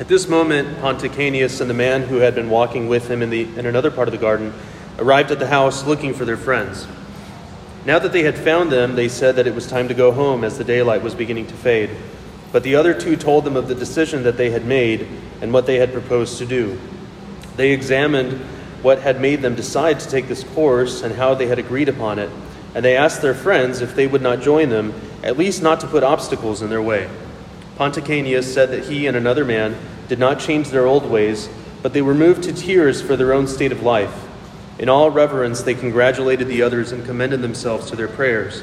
At this moment, Ponticianus and the man who had been walking with him in, the, in another part of the garden arrived at the house looking for their friends. Now that they had found them, they said that it was time to go home as the daylight was beginning to fade. But the other two told them of the decision that they had made and what they had proposed to do. They examined what had made them decide to take this course and how they had agreed upon it, and they asked their friends if they would not join them, at least not to put obstacles in their way. Ponticianus said that he and another man did not change their old ways, but they were moved to tears for their own state of life. In all reverence, they congratulated the others and commended themselves to their prayers.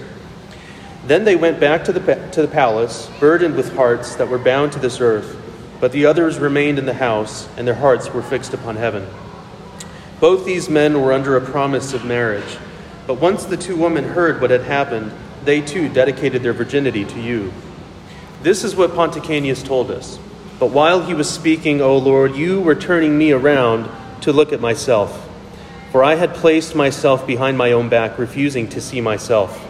Then they went back to the, to the palace, burdened with hearts that were bound to this earth, but the others remained in the house, and their hearts were fixed upon heaven. Both these men were under a promise of marriage, but once the two women heard what had happened, they too dedicated their virginity to you. This is what Ponticianus told us. But while he was speaking, O Lord, you were turning me around to look at myself. For I had placed myself behind my own back, refusing to see myself.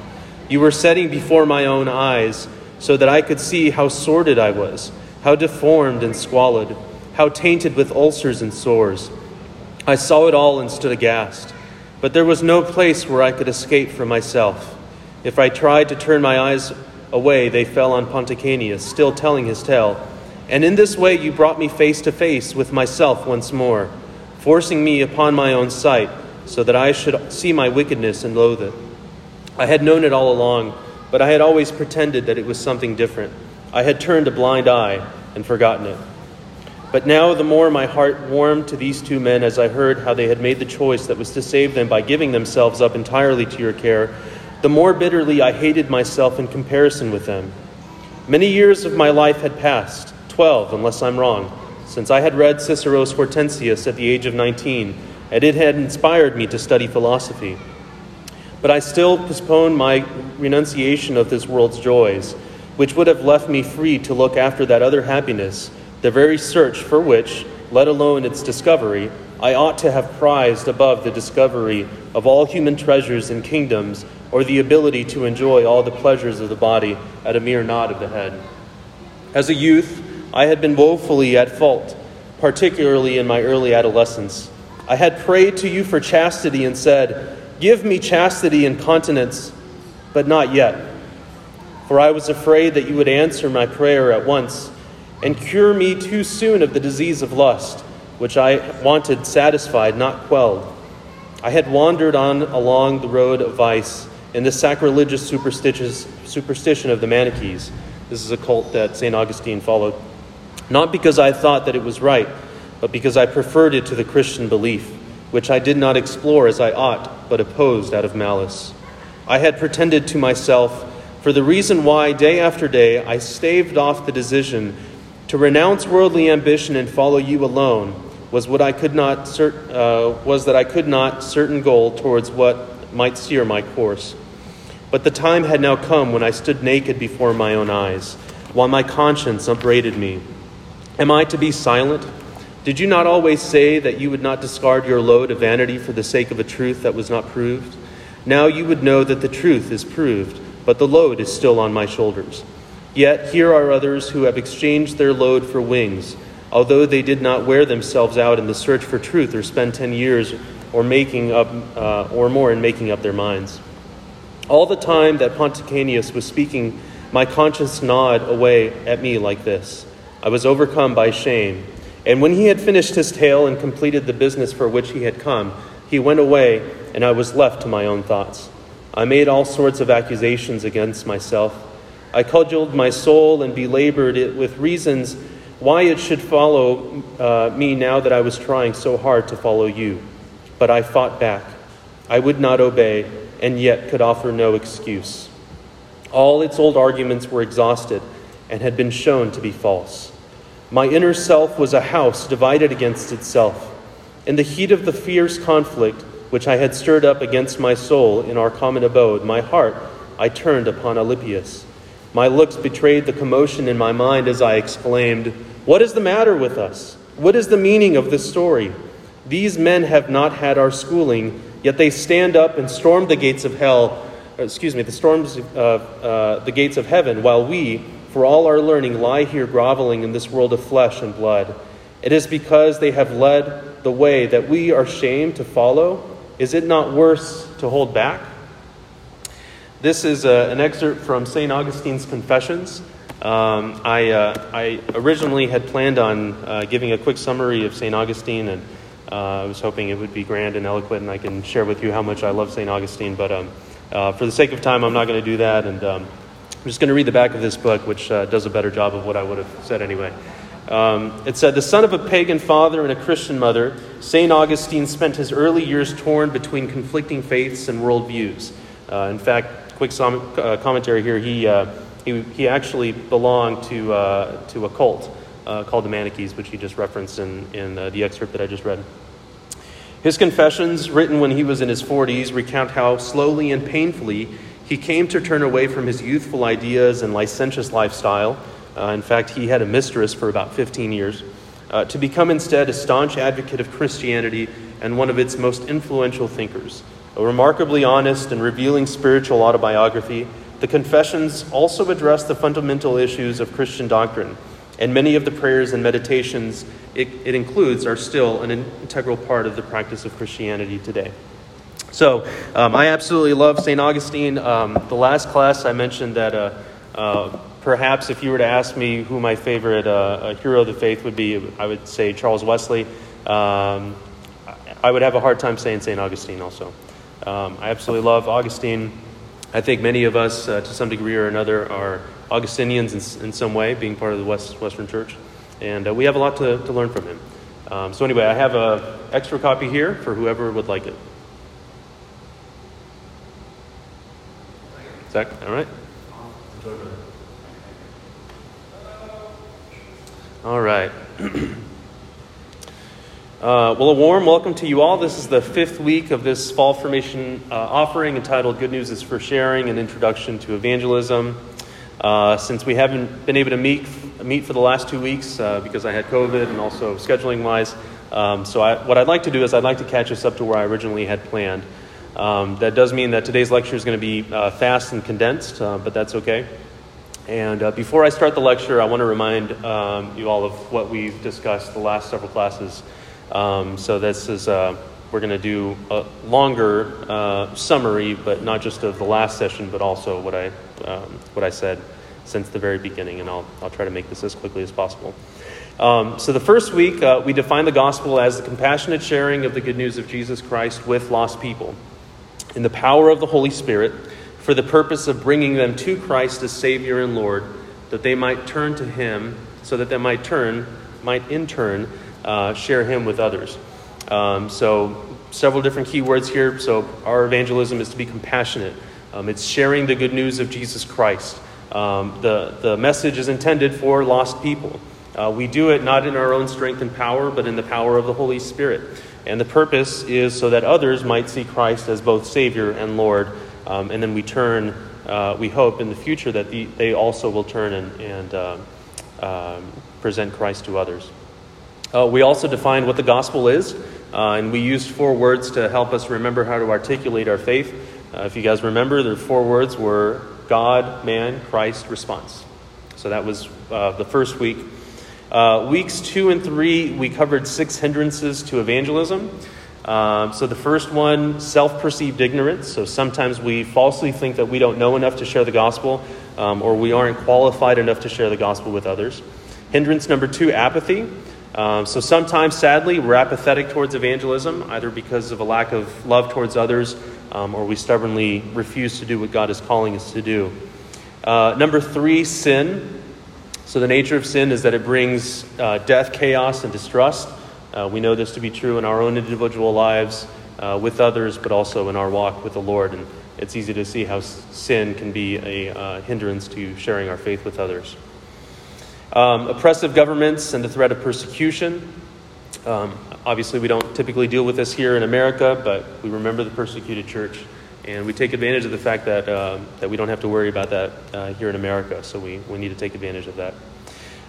You were setting before my own eyes so that I could see how sordid I was, how deformed and squalid, how tainted with ulcers and sores. I saw it all and stood aghast. But there was no place where I could escape from myself. If I tried to turn my eyes away, they fell on Ponticianus, still telling his tale. And in this way you brought me face to face with myself once more, forcing me upon my own sight, so that I should see my wickedness and loathe it. I had known it all along, but I had always pretended that it was something different. I had turned a blind eye and forgotten it. But now the more my heart warmed to these two men as I heard how they had made the choice that was to save them by giving themselves up entirely to your care, the more bitterly I hated myself in comparison with them. Many years of my life had passed, twelve, unless I'm wrong, since I had read Cicero's Hortensius at the age of 19, and it had inspired me to study philosophy. But I still postponed my renunciation of this world's joys, which would have left me free to look after that other happiness the very search for which, let alone its discovery, I ought to have prized above the discovery of all human treasures and kingdoms, or the ability to enjoy all the pleasures of the body at a mere nod of the head. As a youth, I had been woefully at fault, particularly in my early adolescence. I had prayed to you for chastity and said, Give me chastity and continence, but not yet. For I was afraid that you would answer my prayer at once and cure me too soon of the disease of lust, which I wanted satisfied, not quelled. I had wandered on along the road of vice in the sacrilegious superstition of the Manichees. This is a cult that St. Augustine followed. Not because I thought that it was right, but because I preferred it to the Christian belief, which I did not explore as I ought, but opposed out of malice. I had pretended to myself, for the reason why, day after day, I staved off the decision to renounce worldly ambition and follow you alone was what I could not cert- uh, was that I could not certain goal towards what might steer my course. But the time had now come when I stood naked before my own eyes, while my conscience upbraided me. Am I to be silent? Did you not always say that you would not discard your load of vanity for the sake of a truth that was not proved? Now you would know that the truth is proved, but the load is still on my shoulders. Yet here are others who have exchanged their load for wings, although they did not wear themselves out in the search for truth or spend 10 years or, making up, uh, or more in making up their minds. All the time that Ponticianus was speaking, my conscience gnawed away at me like this. I was overcome by shame. And when he had finished his tale and completed the business for which he had come, he went away, and I was left to my own thoughts. I made all sorts of accusations against myself I cudgeled my soul and belabored it with reasons why it should follow uh, me now that I was trying so hard to follow you. But I fought back. I would not obey, and yet could offer no excuse. All its old arguments were exhausted and had been shown to be false. My inner self was a house divided against itself. In the heat of the fierce conflict which I had stirred up against my soul in our common abode, my heart I turned upon Alypius my looks betrayed the commotion in my mind as I exclaimed, What is the matter with us? What is the meaning of this story? These men have not had our schooling, yet they stand up and storm the gates of hell, excuse me, the storms of uh, the gates of heaven, while we, for all our learning, lie here groveling in this world of flesh and blood. It is because they have led the way that we are shamed to follow. Is it not worse to hold back? This is a, uh, an excerpt from St. Augustine's Confessions. Um, I, uh, I, originally had planned on uh, giving a quick summary of St. Augustine, and I was hoping it would be grand and eloquent, and I can share with you how much I love St. Augustine. But um, uh, for the sake of time, I'm not going to do that, and um, I'm just going to read the back of this book, which uh, does a better job of what I would have said anyway. Um, it said, The son of a pagan father and a Christian mother, St. Augustine spent his early years torn between conflicting faiths and worldviews. Uh, in fact, quick som- commentary here, he he, he actually belonged to, uh, to a cult uh, called the Manichees, which he just referenced in, in uh, the excerpt that I just read. His confessions, written when he was in his 40s, recount how slowly and painfully he came to turn away from his youthful ideas and licentious lifestyle. Uh, in fact, he had a mistress for about 15 years, uh, to become instead a staunch advocate of Christianity and one of its most influential thinkers. A remarkably honest and revealing spiritual autobiography the confessions also address the fundamental issues of Christian doctrine, and many of the prayers and meditations it, it includes are still an integral part of the practice of Christianity today. So, um, I absolutely love St. Augustine. Um, the last class I mentioned that uh, uh, perhaps if you were to ask me who my favorite uh, hero of the faith would be, I would say Charles Wesley. Um, I would have a hard time saying St. Augustine also. Um, I absolutely love Augustine. I think many of us, uh, to some degree or another, are Augustinians in, in, some way, being part of the West, Western Church. And uh, we have a lot to, to learn from him. Um, so, anyway, I have an extra copy here for whoever would like it. Zach, all right? All right. Uh, well, a warm welcome to you all. This is the fifth week of this fall formation uh, offering entitled Good News is for Sharing an Introduction to Evangelism. Uh, since we haven't been able to meet, meet for the last two weeks uh, because I had COVID and also scheduling wise, um, so I, what I'd like to do is I'd like to catch us up to where I originally had planned. Um, that does mean that today's lecture is going to be uh, fast and condensed, uh, but that's okay. And before I start the lecture, I want to remind um, you all of what we've discussed the last several classes. Um, so this is uh, we're going to do a longer uh, summary, but not just of the last session, but also what I um, what I said since the very beginning, and I'll I'll try to make this as quickly as possible. Um, so the first week uh, we defined the gospel as the compassionate sharing of the good news of Jesus Christ with lost people, in the power of the Holy Spirit, for the purpose of bringing them to Christ as Savior and Lord, that they might turn to Him, so that they might turn, might in turn uh, share Him with others. Um, so, several different keywords here. So, our evangelism is to be compassionate, um, it's sharing the good news of Jesus Christ. Um, the, the message is intended for lost people. Uh, we do it not in our own strength and power, but in the power of the Holy Spirit. And the purpose is so that others might see Christ as both Savior and Lord. Um, and then we turn, uh, we hope in the future that the, they also will turn and, and uh, present Christ to others. Uh, we also define what the gospel is, uh, and we used four words to help us remember how to articulate our faith. Uh, if you guys remember, the four words were God, man, Christ, response. So that was uh, the first week. Uh, weeks two and three, we covered six hindrances to evangelism. Um, so the first one, self perceived ignorance. So sometimes we falsely think that we don't know enough to share the gospel, um, or we aren't qualified enough to share the gospel with others. Hindrance number two, apathy. Um, so sometimes, sadly, we're apathetic towards evangelism, either because of a lack of love towards others um, or we stubbornly refuse to do what God is calling us to do. Uh, number three, sin. So the nature of sin is that it brings uh, death, chaos, and distrust. Uh, we know this to be true in our own individual lives, uh, with others, but also in our walk with the Lord. And it's easy to see how sin can be a uh, hindrance to sharing our faith with others. Um, oppressive governments and the threat of persecution. Um, obviously, we don't typically deal with this here in America, but we remember the persecuted church, and we take advantage of the fact that, uh, that we don't have to worry about that uh, here in America, so we, we need to take advantage of that.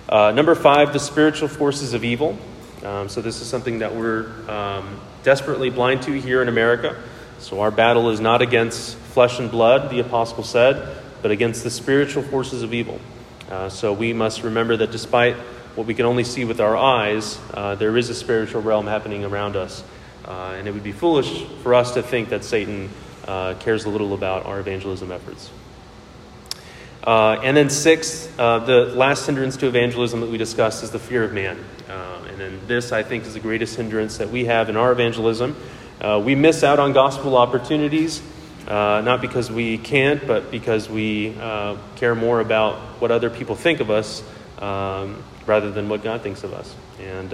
Uh, number five, the spiritual forces of evil. Um, so, this is something that we're um, desperately blind to here in America. So, our battle is not against flesh and blood, the apostle said, but against the spiritual forces of evil. Uh, so we must remember that despite what we can only see with our eyes, uh, there is a spiritual realm happening around us. Uh, and it would be foolish for us to think that Satan uh, cares a little about our evangelism efforts. Uh, and then, sixth, uh, the last hindrance to evangelism that we discussed is the fear of man. And then, this, I think, is the greatest hindrance that we have in our evangelism. We miss out on gospel opportunities, uh, not because we can't, but because we uh, care more about what other people think of us um, rather than what God thinks of us. And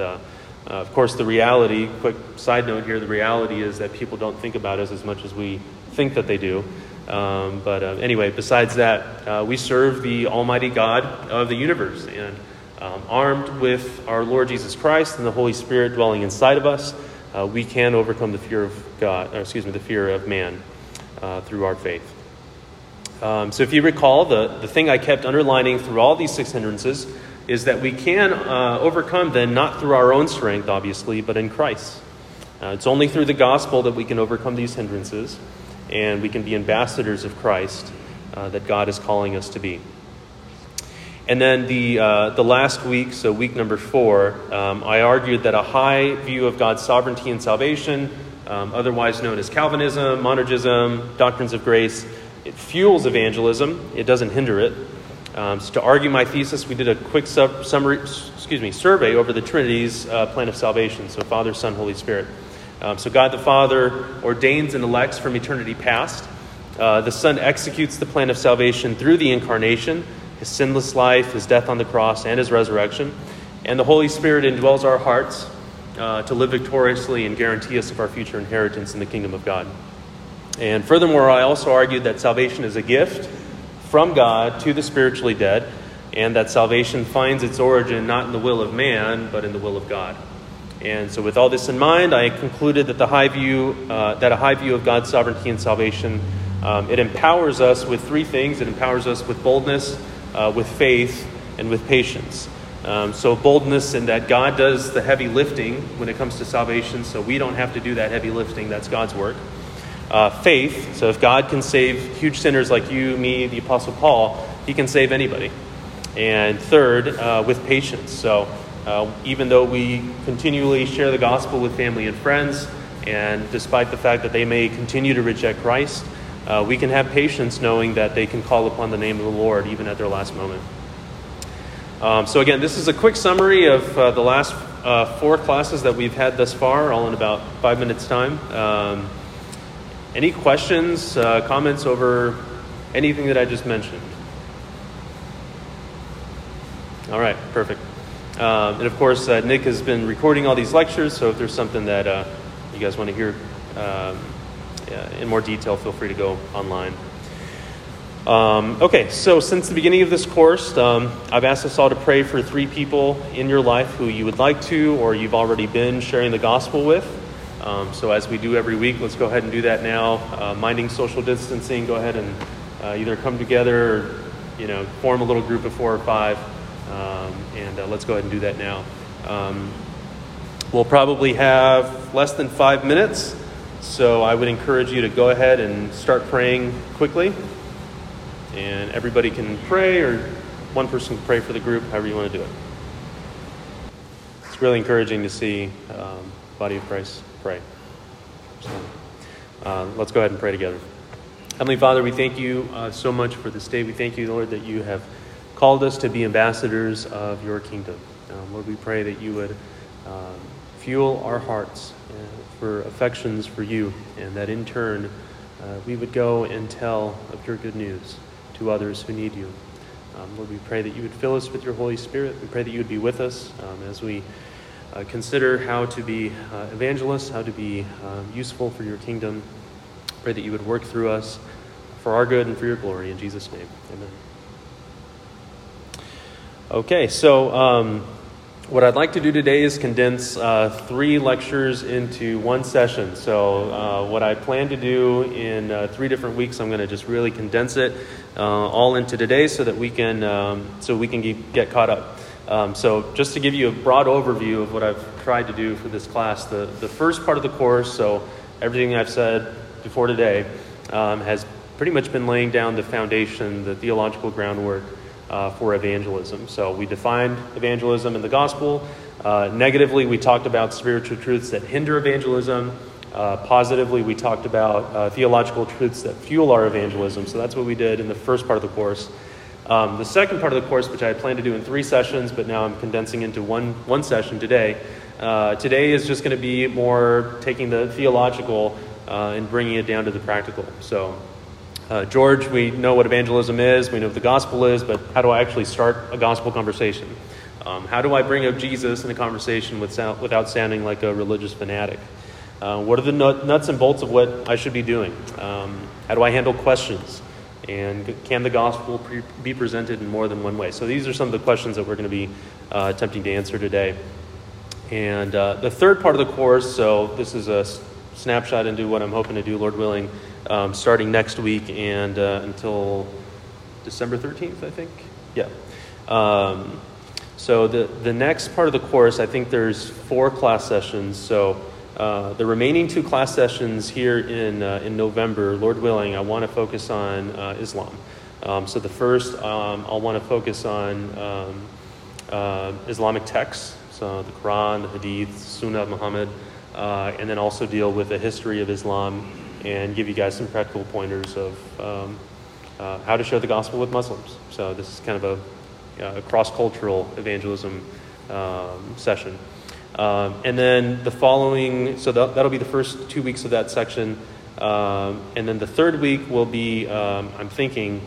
of course, the reality, quick side note here, the reality is that people don't think about us as much as we think that they do. Um, but uh, anyway, besides that, uh, we serve the Almighty God of the universe. And um, armed with our Lord Jesus Christ and the Holy Spirit dwelling inside of us, uh, we can overcome the fear of God, or excuse me, the fear of man uh, through our faith. Um, so if you recall, the, the thing I kept underlining through all these six hindrances is that we can uh, overcome them not through our own strength, obviously, but in Christ. Uh, it's only through the gospel that we can overcome these hindrances and we can be ambassadors of Christ uh, that God is calling us to be. And then the, uh, the last week, so week number four, um, I argued that a high view of God's sovereignty and salvation, um, otherwise known as Calvinism, monergism, doctrines of grace, it fuels evangelism. It doesn't hinder it. Um, so to argue my thesis, we did a quick sub- summary, excuse me, survey over the Trinity's uh, plan of salvation. So Father, Son, Holy Spirit. Um, so God the Father ordains and elects from eternity past. Uh, the Son executes the plan of salvation through the incarnation, his sinless life, his death on the cross, and his resurrection. And the Holy Spirit indwells our hearts uh, to live victoriously and guarantee us of our future inheritance in the kingdom of God. And furthermore, I also argued that salvation is a gift from God to the spiritually dead, and that salvation finds its origin not in the will of man, but in the will of God. And so, with all this in mind, I concluded that the high view, uh, that a high view of God's sovereignty and salvation, um, it empowers us with three things. It empowers us with boldness, uh, with faith, and with patience. Um, so, boldness in that God does the heavy lifting when it comes to salvation, so we don't have to do that heavy lifting. That's God's work. Uh, faith, so if God can save huge sinners like you, me, the Apostle Paul, he can save anybody. And third, uh, with patience. So, uh, even though we continually share the gospel with family and friends, and despite the fact that they may continue to reject Christ, uh, we can have patience knowing that they can call upon the name of the Lord even at their last moment. Um, so, again, this is a quick summary of uh, the last uh, four classes that we've had thus far, all in about five minutes' time. Um, any questions, uh, comments over anything that I just mentioned? All right, perfect. Um, and of course, uh, Nick has been recording all these lectures, so if there's something that uh, you guys want to hear um, in more detail, feel free to go online. Um, okay, so since the beginning of this course, um, I've asked us all to pray for three people in your life who you would like to or you've already been sharing the gospel with. Um, so as we do every week, let's go ahead and do that now. Uh, minding social distancing, go ahead and uh, either come together or you know form a little group of four or five. Um, and uh, let's go ahead and do that now. Um, we'll probably have less than five minutes, so I would encourage you to go ahead and start praying quickly. And everybody can pray, or one person can pray for the group, however you want to do it. It's really encouraging to see um, body of Christ pray. So, uh, let's go ahead and pray together. Heavenly Father, we thank you uh, so much for this day. We thank you, Lord, that you have called us to be ambassadors of your kingdom. Um, Lord, we pray that you would um, fuel our hearts uh, for affections for you, and that in turn uh, we would go and tell of your good news to others who need you. Um, Lord, we pray that you would fill us with your Holy Spirit. We pray that you would be with us um, as we uh, consider how to be uh, evangelists, how to be um, useful for your kingdom. Pray that you would work through us for our good and for your glory. In Jesus' name, amen. Okay, so um, what I'd like to do today is condense uh, three lectures into one session. So, uh, what I plan to do in uh, three different weeks, I'm going to just really condense it uh, all into today, so that we can um, so we can get caught up. Um, so, just to give you a broad overview of what I've tried to do for this class, the the first part of the course, so everything I've said before today, um, has pretty much been laying down the foundation, the theological groundwork uh, for evangelism. So we defined evangelism in the gospel. Uh, negatively, we talked about spiritual truths that hinder evangelism. Uh, positively, we talked about uh, theological truths that fuel our evangelism. So that's what we did in the first part of the course. Um, the second part of the course, which I planned to do in three sessions, but now I'm condensing into one, one session today. Uh, today is just going to be more taking the theological uh, and bringing it down to the practical. So, uh, George, we know what evangelism is, we know what the gospel is, but how do I actually start a gospel conversation? Um, how do I bring up Jesus in a conversation without, without sounding like a religious fanatic? Uh, what are the nuts and bolts of what I should be doing? Um, how do I handle questions? And can the gospel pre- be presented in more than one way? So these are some of the questions that we're going to be uh, attempting to answer today. And uh, the third part of the course, so this is a snapshot into what I'm hoping to do, Lord willing, um, starting next week and uh, until December 13th, I think. Yeah. Um, so the, the next part of the course, I think there's four class sessions. So uh, the remaining two class sessions here in, uh, in November, Lord willing, I want to focus on uh, Islam. Um, so the first, um, I'll want to focus on um, uh, Islamic texts, so the Quran, the Hadith, Sunnah of Muhammad, uh, and then also deal with the history of Islam and give you guys some practical pointers of um, how to share the gospel with Muslims. So this is kind of a, a cross-cultural evangelism um, session. Um, and then the following, so that, will be the first two weeks of that section. Um, and then the third week will be, um, I'm thinking,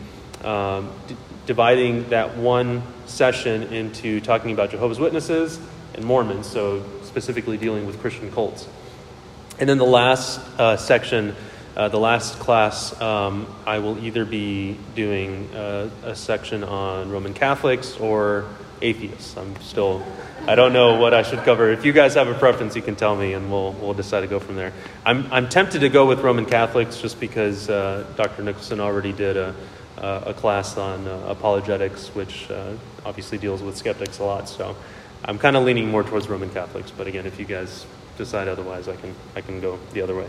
um, d- dividing that one session into talking about Jehovah's Witnesses and Mormons, so specifically dealing with Christian cults. And then the last uh, section, uh, the last class, um, I will either be doing uh, a section on Roman Catholics or atheists. I'm still I don't know what I should cover. If you guys have a preference, you can tell me, and we'll we'll decide to go from there. I'm I'm tempted to go with Roman Catholics just because uh, Dr. Nicholson already did a a class on uh, apologetics, which uh, obviously deals with skeptics a lot. So I'm kind of leaning more towards Roman Catholics. But again, if you guys decide otherwise, I can I can go the other way.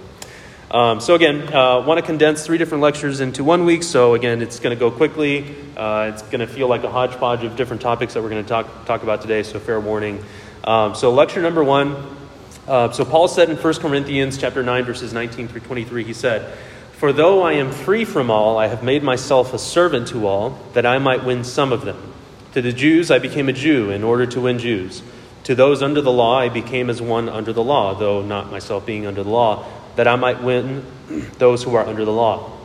Um, so again, uh, want to condense three different lectures into one week. So again, it's going to go quickly. Uh, it's going to feel like a hodgepodge of different topics that we're going to talk talk about today. So fair warning. Um, so lecture number one. Uh, so Paul said in 1 Corinthians chapter 9 verses 19 through 23, he said, "For though I am free from all, I have made myself a servant to all, that I might win some of them. To the Jews I became a Jew in order to win Jews. To those under the law I became as one under the law, though not myself being under the law." That I might win those who are under the law.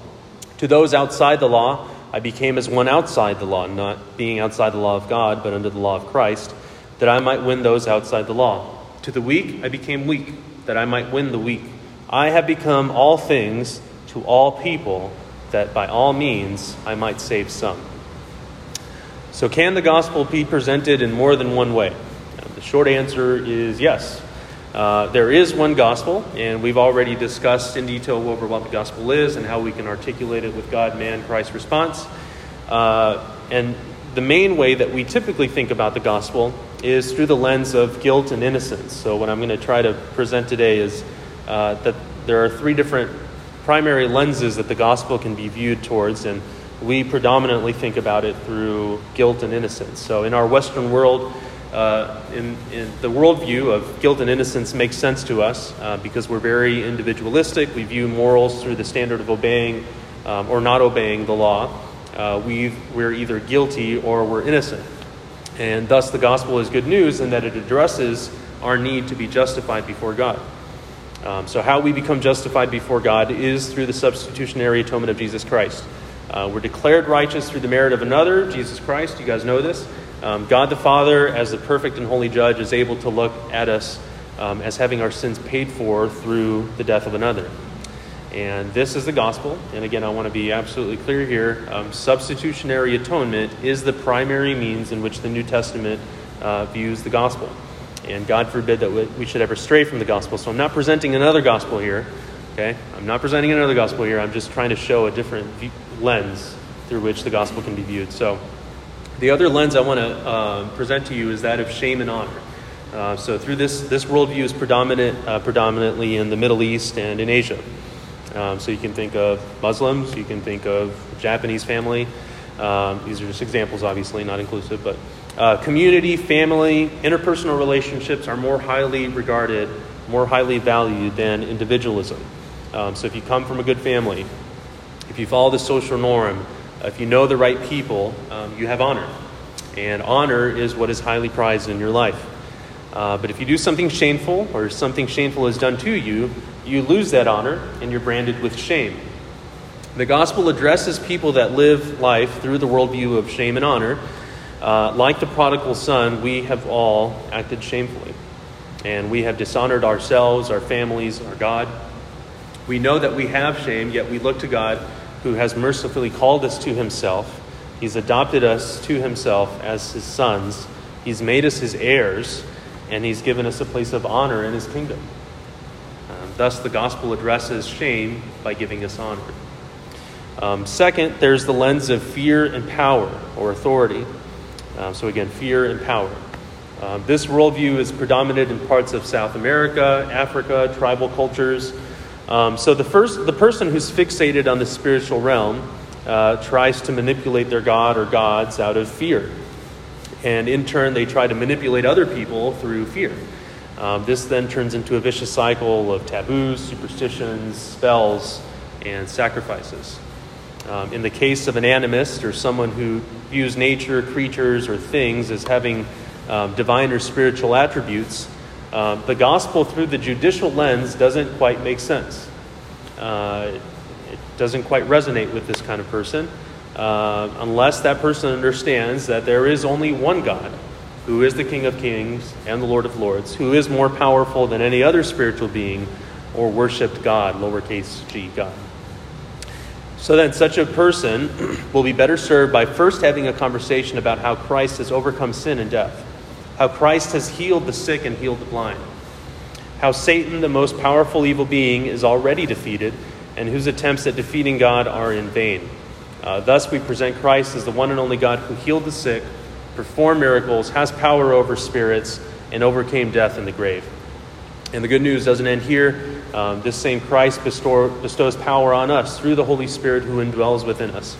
To those outside the law, I became as one outside the law, not being outside the law of God, but under the law of Christ, that I might win those outside the law. To the weak, I became weak, that I might win the weak. I have become all things to all people, that by all means I might save some. So, can the gospel be presented in more than one way? the short answer is yes. Uh, there is one gospel, and we've already discussed in detail over what the gospel is and how we can articulate it with God, man, Christ response. Uh, and the main way that we typically think about the gospel is through the lens of guilt and innocence. So, what I'm going to try to present today is uh, that there are three different primary lenses that the gospel can be viewed towards, and we predominantly think about it through guilt and innocence. So, in our Western world, uh, in, in, the worldview of guilt and innocence makes sense to us uh, because we're very individualistic. We view morals through the standard of obeying um, or not obeying the law. Uh, we are either guilty or we're innocent. And thus, the gospel is good news in that it addresses our need to be justified before God. Um, so, how we become justified before God is through the substitutionary atonement of Jesus Christ. Uh, we're declared righteous through the merit of another, Jesus Christ. You guys know this. Um, God the Father, as the perfect and holy judge, is able to look at us um, as having our sins paid for through the death of another. And this is the gospel. And again, I want to be absolutely clear here. Um, substitutionary atonement is the primary means in which the New Testament uh, views the gospel. And God forbid that we should ever stray from the gospel. So I'm not presenting another gospel here. Okay? I'm not presenting another gospel here. I'm just trying to show a different lens through which the gospel can be viewed. So the other lens I want to uh, present to you is that of shame and honor. Uh, so through this, this worldview is predominant, uh, predominantly in the Middle East and in Asia. Um, so you can think of Muslims, you can think of Japanese family, Um, these are just examples, obviously, not inclusive, but uh, community, family, interpersonal relationships are more highly regarded, more highly valued than individualism. Um, so if you come from a good family, if you follow the social norm, if you know the right people, um, you have honor. And honor is what is highly prized in your life. Uh, but if you do something shameful or something shameful is done to you, you lose that honor and you're branded with shame. The gospel addresses people that live life through the worldview of shame and honor. Uh, like the prodigal son, we have all acted shamefully. And we have dishonored ourselves, our families, our God. We know that we have shame, yet we look to God who has mercifully called us to himself. He's adopted us to himself as his sons. He's made us his heirs, and he's given us a place of honor in his kingdom. Um, thus, the gospel addresses shame by giving us honor. Um, second, there's the lens of fear and power or authority. Um, so, again, fear and power. Um, this worldview is predominant in parts of South America, Africa, tribal cultures. Um, so, the, first, the person who's fixated on the spiritual realm uh, tries to manipulate their God or gods out of fear. And in turn, they try to manipulate other people through fear. Um, this then turns into a vicious cycle of taboos, superstitions, spells, and sacrifices. Um, in the case of an animist or someone who views nature, creatures, or things as having um, divine or spiritual attributes, uh, the gospel through the judicial lens doesn't quite make sense. Uh, it doesn't quite resonate with this kind of person uh, unless that person understands that there is only one God who is the King of Kings and the Lord of Lords, who is more powerful than any other spiritual being or worshiped God, lowercase g God. So then, such a person will be better served by first having a conversation about how Christ has overcome sin and death, how Christ has healed the sick and healed the blind, how Satan, the most powerful evil being, is already defeated, and whose attempts at defeating God are in vain. Uh, thus, we present Christ as the one and only God who healed the sick, performed miracles, has power over spirits, and overcame death in the grave. And the good news doesn't end here. Um, this same Christ bestow, bestows power on us through the Holy Spirit who indwells within us.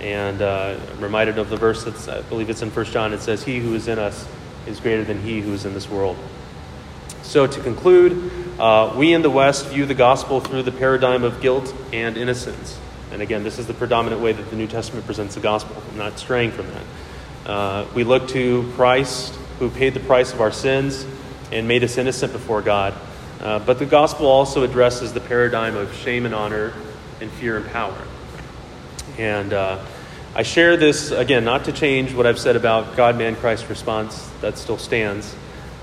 And uh, I'm reminded of the verse that's, I believe it's in 1 John. It says, He who is in us is greater than he who is in this world. So, to conclude, uh, we in the West view the gospel through the paradigm of guilt and innocence. And again, this is the predominant way that the New Testament presents the gospel. I'm not straying from that. Uh, we look to Christ, who paid the price of our sins and made us innocent before God. Uh, but the gospel also addresses the paradigm of shame and honor and fear and power. And uh, I share this, again, not to change what I've said about God, man, Christ response. That still stands.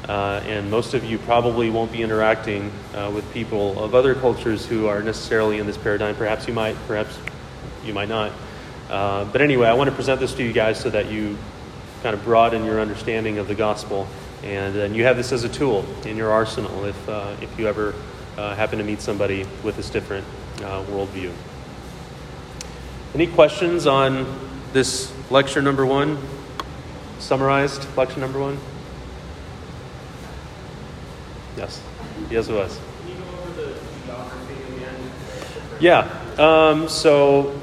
Uh, and most of you probably won't be interacting uh, with people of other cultures who are necessarily in this paradigm. Perhaps you might, perhaps you might not. Uh, but anyway, I want to present this to you guys so that you kind of broaden your understanding of the gospel and then you have this as a tool in your arsenal if, uh, if you ever uh, happen to meet somebody with this different uh, worldview. Any questions on this lecture number one? Summarized lecture number one? Yes. Yes, it was. Yeah. Um, so,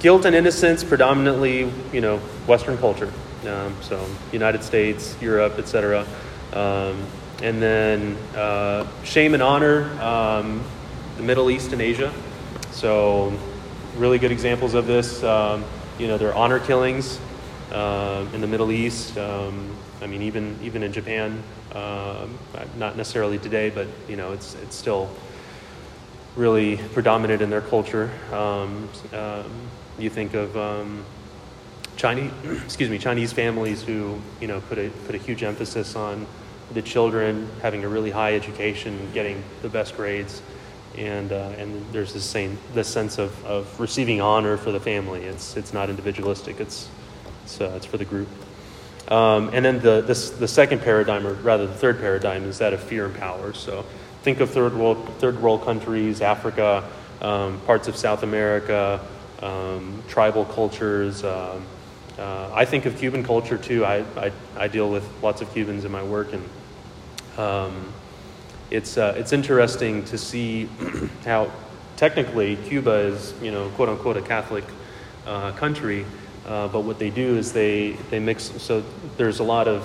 guilt and innocence, predominantly, you know, Western culture. Um, so United States, Europe, etc. Um, and then uh, shame and honor, um, the Middle East and Asia. So really good examples of this. Um, you know, there are honor killings uh, in the Middle East. Um, I mean, even even in Japan, not necessarily today, but you know, it's it's still really predominant in their culture. you think of Chinese, excuse me, Chinese families who you know put a put a huge emphasis on the children having a really high education, getting the best grades, and uh, and there's this same this sense of, of receiving honor for the family. It's it's not individualistic. It's it's, uh, it's for the group. Um, and then the this, the second paradigm, or rather the third paradigm, is that of fear and power. So think of third world third world countries, Africa, um, parts of South America, um, tribal cultures. Um, uh, I think of Cuban culture too. I, I, I, deal with lots of Cubans in my work, and um, it's, uh, it's interesting to see how technically Cuba is, you know, quote unquote, a Catholic uh, country, Uh, but what they do is they, they mix, so there's a lot of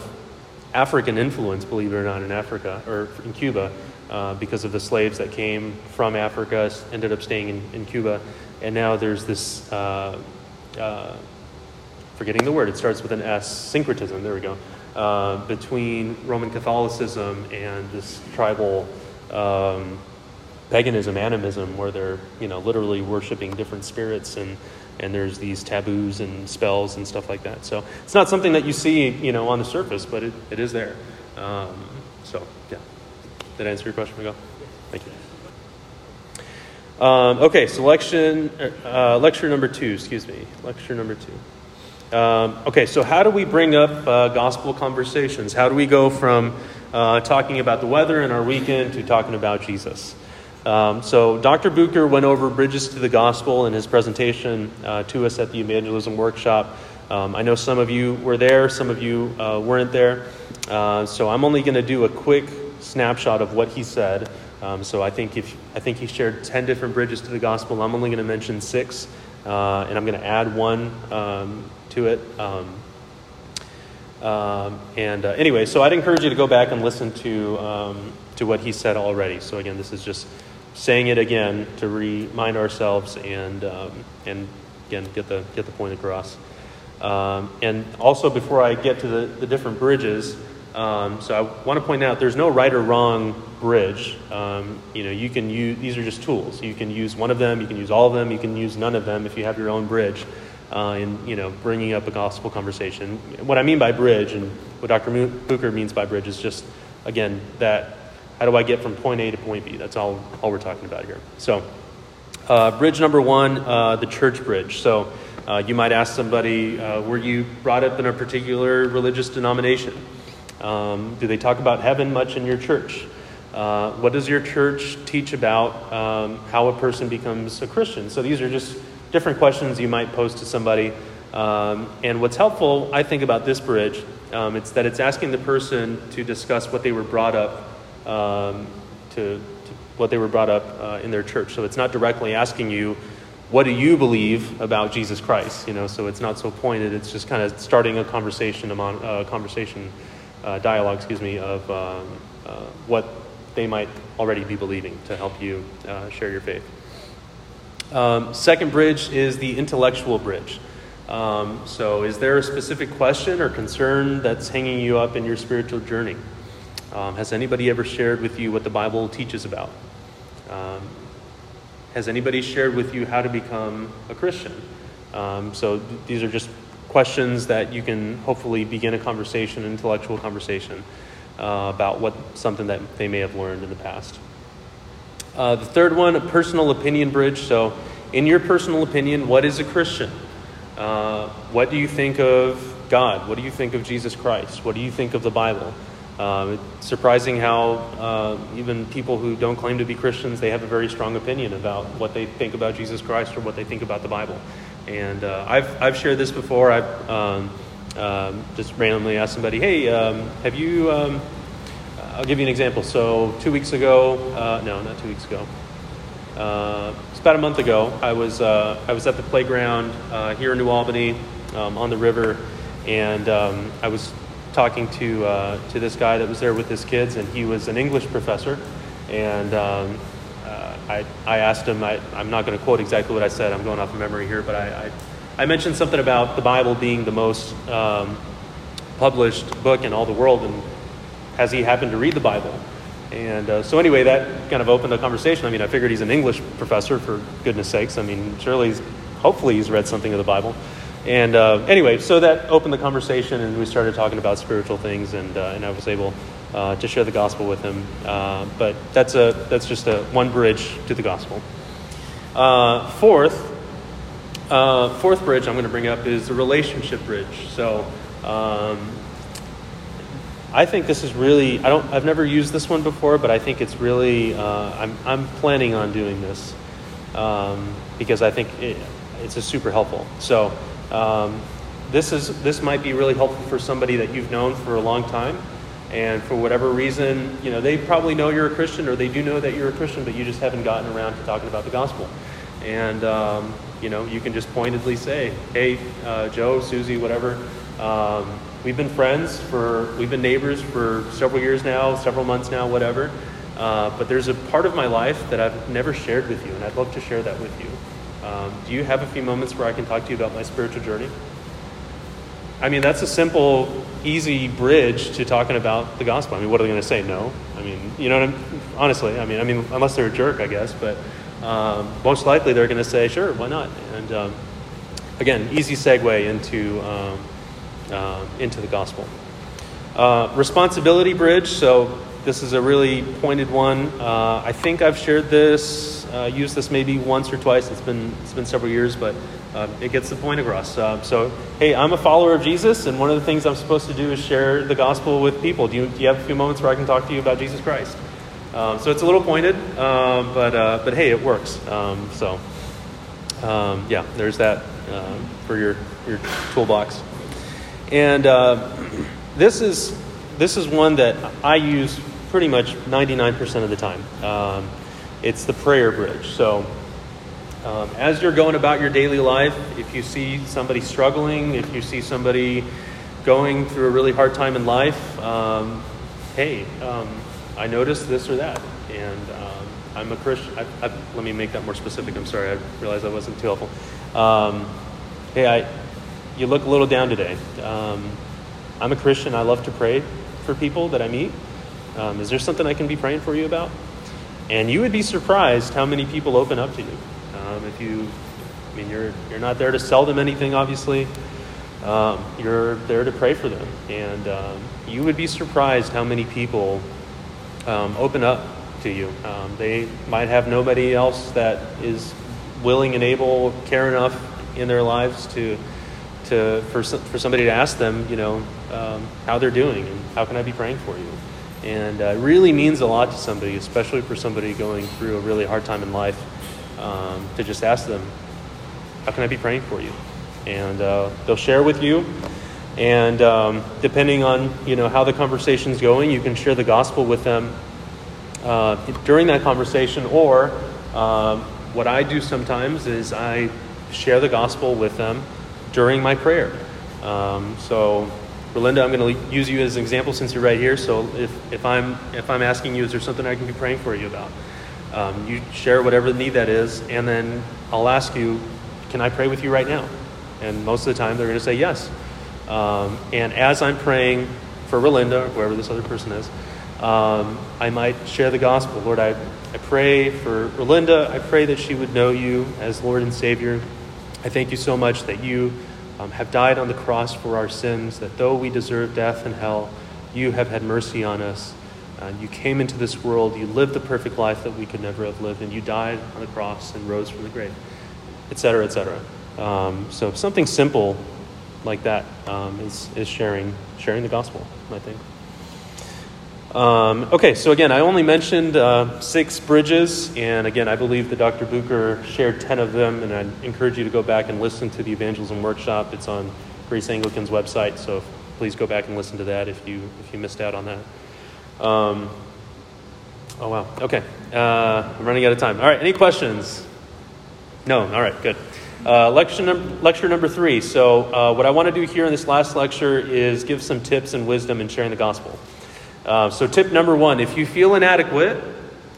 African influence, believe it or not, in Africa or in Cuba uh, because of the slaves that came from Africa, ended up staying in, in Cuba. And now there's this, uh, uh, forgetting the word, it starts with an S, syncretism, there we go, uh, between Roman Catholicism and this tribal um, paganism, animism, where they're, you know, literally worshiping different spirits and and there's these taboos and spells and stuff like that. So it's not something that you see, you know, on the surface, but it, it is there. Um, so yeah. Did I answer your question, Miguel? Thank you. Um, okay, selection, uh, lecture number two, excuse me. Lecture number two. Um, okay, so how do we bring up uh, gospel conversations? How do we go from uh, talking about the weather in our weekend to talking about Jesus? Um, so, Dr. Bucher went over Bridges to the Gospel in his presentation uh, to us at the evangelism workshop. Um, I know some of you were there, some of you uh, weren't there. Uh, so, I'm only going to do a quick snapshot of what he said. Um, so I think if I think he shared ten different bridges to the gospel. I'm only going to mention six, uh, and I'm going to add one um, to it. Um, um, and uh, anyway, so I'd encourage you to go back and listen to um, to what he said already. So again, this is just saying it again to remind ourselves and um, and again get the get the point across. and also, before I get to the, the different bridges. Um, so I want to point out there's no right or wrong bridge. Um, you know, you can use these are just tools. You can use one of them, you can use all of them, you can use none of them if you have your own bridge. Uh, in you know bringing up a gospel conversation. What I mean by bridge and what Dr. Bucher means by bridge is just again that how do I get from point A to point B? That's all all we're talking about here. So, uh, bridge number one, uh, the church bridge. So. Uh, you might ask somebody, uh, were you brought up in a particular religious denomination? Um, do they talk about heaven much in your church? Uh, what does your church teach about um, how a person becomes a Christian? So these are just different questions you might pose to somebody. Um, and what's helpful, I think, about this bridge, um, it's that it's asking the person to discuss what they were brought up um, to, to, what they were brought up uh, in their church. So it's not directly asking you, what do you believe about Jesus Christ? You know, so it's not so pointed. It's just kind of starting a conversation among uh, conversation uh, dialogue, excuse me, of um, uh, what they might already be believing to help you uh, share your faith. Um, second bridge is the intellectual bridge. Um, so, is there a specific question or concern that's hanging you up in your spiritual journey? Um, has anybody ever shared with you what the Bible teaches about? Um, has anybody shared with you how to become a Christian? Um, so, th- these are just questions that you can hopefully begin a conversation, an intellectual conversation uh, about what something that they may have learned in the past. Uh, the third one, a personal opinion bridge. So, in your personal opinion, what is a Christian? Uh, what do you think of God? What do you think of Jesus Christ? What do you think of the Bible? Uh, it's surprising how uh, even people who don't claim to be Christians, they have a very strong opinion about what they think about Jesus Christ or what they think about the Bible. And uh, I've, I've shared this before. I've um, um, just randomly asked somebody, hey, um, have you, um, I'll give you an example. So, two weeks ago, uh, no, not two weeks ago, uh, it's about a month ago, I was, uh, I was at the playground uh, here in New Albany um, on the river, and um, I was talking to, uh, to this guy that was there with his kids, and he was an English professor. And I, I asked him, I, am not going to quote exactly what I said, I'm going off of memory here, but I, I, I mentioned something about the Bible being the most um, published book in all the world, and has he happened to read the Bible? And uh, so, anyway, that kind of opened the conversation. I mean, I figured he's an English professor, for goodness sakes. I mean, surely, he's, hopefully, he's read something of the Bible. And uh, anyway, so that opened the conversation, and we started talking about spiritual things, and, uh, and I was able uh, to share the gospel with him. Uh, but that's, a, that's just a, one bridge to the gospel. Uh, fourth, fourth bridge I'm going to bring up is the relationship bridge. So um, I think this is really, I don't, I've never used this one before, but I think it's really, uh, I'm, I'm planning on doing this um, because I think it, it's super helpful. So um, this is this might be really helpful for somebody that you've known for a long time and for whatever reason, you know, they probably know you're a Christian or they do know that you're a Christian, but you just haven't gotten around to talking about the gospel. and um, you know you can just pointedly say, "Hey, uh, Joe, Susie, whatever." We've been friends for, we've been neighbors for several years now, several months now, whatever. Uh, but there's a part of my life that I've never shared with you, and I'd love to share that with you. Um, do you have a few moments where I can talk to you about my spiritual journey? I mean, that's a simple, easy bridge to talking about the gospel. I mean, what are they going to say? No. I mean, you know what I'm, honestly, I mean, I mean, unless they're a jerk, I guess, but um, most likely they're going to say, sure, why not? And um, again, easy segue into, um, uh, into the gospel. Uh, responsibility bridge. So this is a really pointed one. Uh, I think I've shared this, uh, used this maybe once or twice. It's been, it's been several years, but uh, it gets the point across. Uh, so, hey, I'm a follower of Jesus, and one of the things I'm supposed to do is share the gospel with people. Do you, do you have a few moments where I can talk to you about Jesus Christ? Um, so it's a little pointed, uh, but uh, but hey, it works. Um, so um, yeah, there's that um, for your your toolbox. And uh, this is this is one that I use pretty much 99% of the time. Um, it's the prayer bridge. So um, as you're going about your daily life, if you see somebody struggling, if you see somebody going through a really hard time in life, um, hey, um, I noticed this or that, and um, I'm a Christian. I, I, let me make that more specific. I'm sorry, I realized that wasn't too helpful. Um, hey, I, you look a little down today. Um, I'm a Christian. I love to pray for people that I meet. is there something I can be praying for you about? And you would be surprised how many people open up to you. Um, if you, I mean, you're you're not there to sell them anything, obviously. Um, you're there to pray for them, and um, you would be surprised how many people um, open up to you. Um, they might have nobody else that is willing and able, care enough in their lives to to for for somebody to ask them, you know, um, how they're doing and how can I be praying for you. And uh, it really means a lot to somebody, especially for somebody going through a really hard time in life um, to just ask them, How can I be praying for you? And uh, they'll share with you. And um, depending on you know how the conversation's going, you can share the gospel with them uh, during that conversation. Or um, what I do sometimes is I share the gospel with them during my prayer. Um, so, Belinda, I'm going to use you as an example since you're right here. So, if, if I'm if I'm asking you, is there something I can be praying for you about? Um, you share whatever the need that is, and then I'll ask you, Can I pray with you right now? And most of the time, they're going to say yes. Um, and as I'm praying for Belinda, or whoever this other person is, um, I might share the gospel. Lord, I, I pray for Belinda. I pray that she would know you as Lord and Savior. I thank you so much that you um, have died on the cross for our sins, that though we deserve death and hell, you have had mercy on us. Uh, you came into this world, you lived the perfect life that we could never have lived, and you died on the cross and rose from the grave, etc., etc. Um, so something simple like that um, is is sharing sharing the gospel. I think. Um, okay, so again, I only mentioned uh, six bridges, and again, I believe that Dr. Bucher shared ten of them, and I encourage you to go back and listen to the evangelism workshop. It's on Grace Anglican's website, so please go back and listen to that if you if you missed out on that. Um, oh, wow. Okay. Uh, I'm running out of time. All right. Any questions? No. All right. Good. Uh, lecture, num- lecture number three. So, uh, what I want to do here in this last lecture is give some tips and wisdom in sharing the gospel. Uh, so, tip number one if you feel inadequate,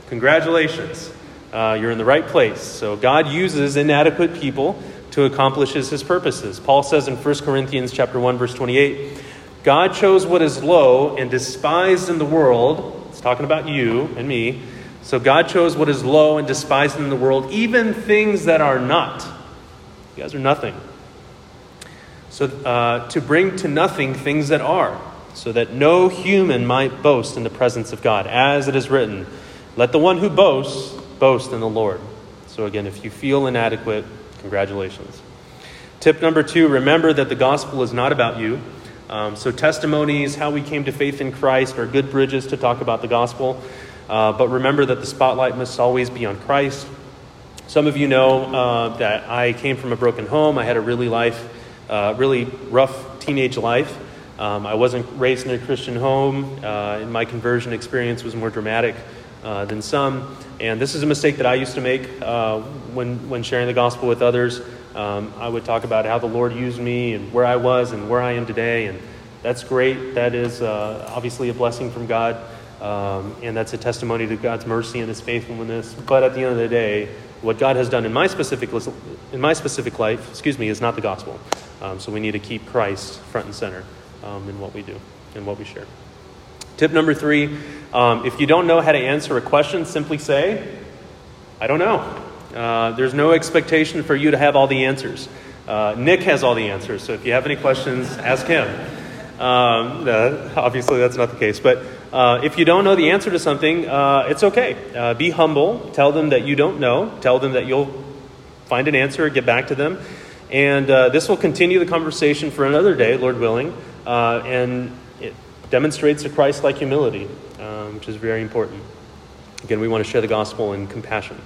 congratulations. Uh, you're in the right place. So, God uses inadequate people to accomplish his purposes. Paul says in 1 Corinthians chapter 1 verse 28, God chose what is low and despised in the world. It's talking about you and me. So God chose what is low and despised in the world, even things that are not. You guys are nothing. So uh, to bring to nothing things that are, so that no human might boast in the presence of God. As it is written, let the one who boasts boast in the Lord. So again, if you feel inadequate, congratulations. Tip number two remember that the gospel is not about you. Um, so, testimonies, how we came to faith in Christ, are good bridges to talk about the gospel. Uh, but remember that the spotlight must always be on Christ. Some of you know uh, that I came from a broken home. I had a really life, uh, really rough teenage life. Um, I wasn't raised in a Christian home, uh, and my conversion experience was more dramatic uh, than some. And this is a mistake that I used to make uh, when, when sharing the gospel with others. Um, I would talk about how the Lord used me and where I was and where I am today. And that's great. That is uh, obviously a blessing from God. Um, and that's a testimony to God's mercy and His faithfulness. But at the end of the day, what God has done in my specific in my specific life, excuse me, is not the gospel. Um, so we need to keep Christ front and center um, in what we do and what we share. Tip number three: um, if you don't know how to answer a question, simply say, "I don't know." Uh, there's no expectation for you to have all the answers. Uh, Nick has all the answers, so if you have any questions, ask him. Um, uh, obviously, that's not the case, but uh, if you don't know the answer to something, uh, it's okay. Uh, be humble. Tell them that you don't know. Tell them that you'll find an answer, get back to them. And uh, this will continue the conversation for another day, Lord willing. Uh, and it demonstrates a Christ like humility, um, which is very important. Again, we want to share the gospel in compassion.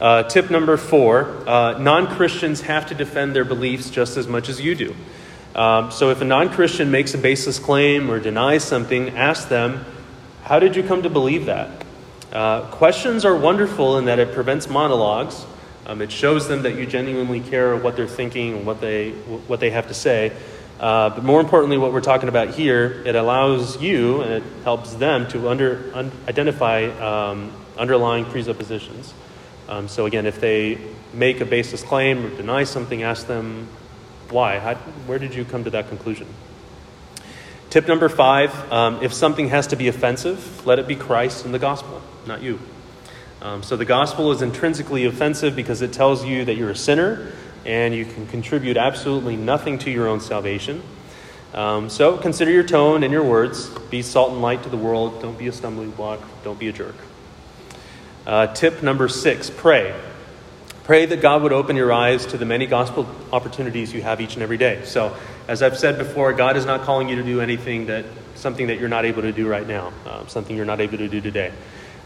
Uh, tip number four non Christians have to defend their beliefs just as much as you do. Um, so if a non Christian makes a baseless claim or denies something, ask them, How did you come to believe that? Uh, questions are wonderful in that it prevents monologues. Um, it shows them that you genuinely care what they're thinking and what they, what they have to say. Uh, but more importantly, what we're talking about here, it allows you and it helps them to under, un, identify um, underlying presuppositions. Um, so, again, if they make a baseless claim or deny something, ask them, why? How, where did you come to that conclusion? Tip number five um, if something has to be offensive, let it be Christ and the gospel, not you. Um, so the gospel is intrinsically offensive because it tells you that you're a sinner and you can contribute absolutely nothing to your own salvation. Um, so consider your tone and your words. Be salt and light to the world. Don't be a stumbling block. Don't be a jerk. Uh, tip number six pray. Pray that God would open your eyes to the many gospel opportunities you have each and every day. So, as I've said before, God is not calling you to do anything that something that you're not able to do right now, um, something you're not able to do today.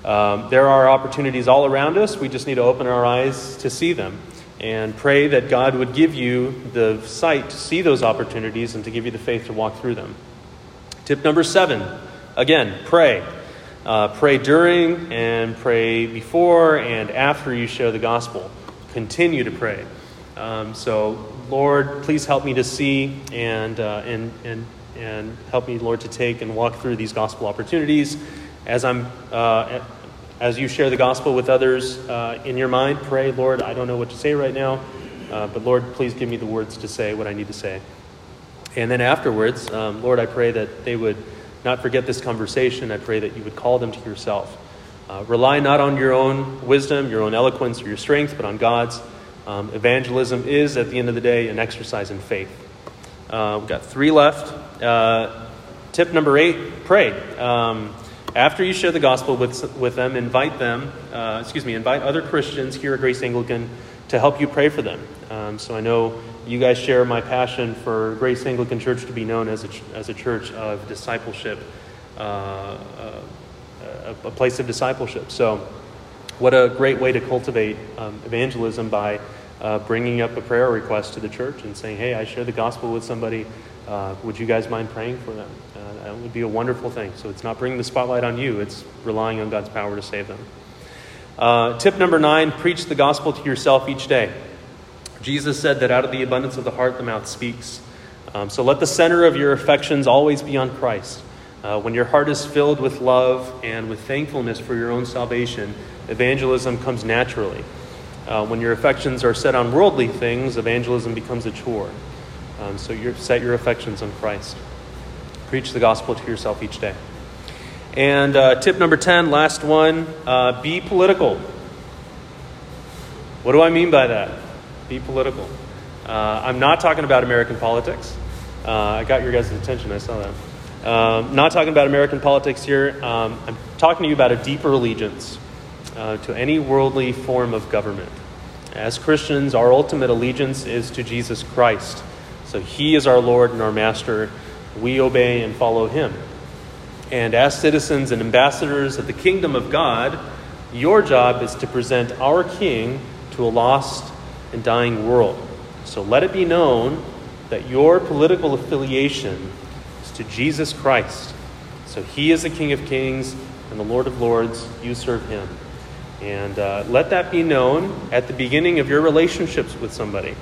Um, there are opportunities all around us. We just need to open our eyes to see them and pray that God would give you the sight to see those opportunities and to give you the faith to walk through them. Tip number seven again, pray. Uh, pray during and pray before and after you share the gospel continue to pray. Um, so, Lord, please help me to see and, uh, and, and, and help me, Lord, to take and walk through these gospel opportunities. As, I'm, uh, as you share the gospel with others uh, in your mind, pray, Lord, I don't know what to say right now, uh, but Lord, please give me the words to say what I need to say. And then afterwards, um, Lord, I pray that they would not forget this conversation. I pray that you would call them to yourself. Uh, rely not on your own wisdom, your own eloquence, or your strength, but on God's. Um, evangelism is, at the end of the day, an exercise in faith. Uh, we've got three left. Uh, tip number eight pray. Um, after you share the gospel with, with them, invite them, uh, excuse me, invite other Christians here at Grace Anglican to help you pray for them. Um, so I know you guys share my passion for Grace Anglican Church to be known as a, as a church of discipleship. Uh, uh, a, a place of discipleship. So, what a great way to cultivate um, evangelism by uh, bringing up a prayer request to the church and saying, Hey, I share the gospel with somebody. Uh, would you guys mind praying for them? Uh, that would be a wonderful thing. So, it's not bringing the spotlight on you, it's relying on God's power to save them. Uh, tip number nine preach the gospel to yourself each day. Jesus said that out of the abundance of the heart, the mouth speaks. Um, so let the center of your affections always be on Christ. Uh, when your heart is filled with love and with thankfulness for your own salvation, evangelism comes naturally. Uh, when your affections are set on worldly things, evangelism becomes a chore. Um, so you set your affections on Christ. Preach the gospel to yourself each day. And uh, tip number 10, last one uh, be political. What do I mean by that? Be political. Uh, I'm not talking about American politics. Uh, I got your guys' attention, I saw that. Um, not talking about American politics here. Um, I'm talking to you about a deeper allegiance uh, to any worldly form of government. As Christians, our ultimate allegiance is to Jesus Christ. So He is our Lord and our Master. We obey and follow Him. And as citizens and ambassadors of the kingdom of God, your job is to present our King to a lost and dying world. So let it be known that your political affiliation is to Jesus Christ. So he is the King of Kings and the Lord of Lords. You serve him. And uh, let that be known at the beginning of your relationships with somebody.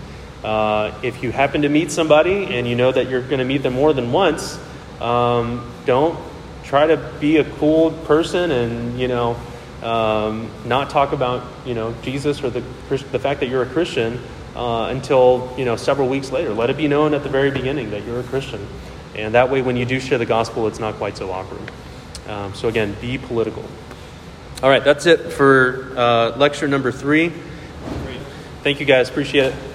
Uh, if you happen to meet somebody and you know that you're going to meet them more than once, um, don't try to be a cool person and, you know, um, not talk about, you know, Jesus or the, the fact that you're a Christian uh, until, you know, several weeks later. Let it be known at the very beginning that you're a Christian. And that way, when you do share the gospel, it's not quite so awkward. Um, so, again, be political. All right, that's it for uh, lecture number three. Thank you guys. Appreciate it.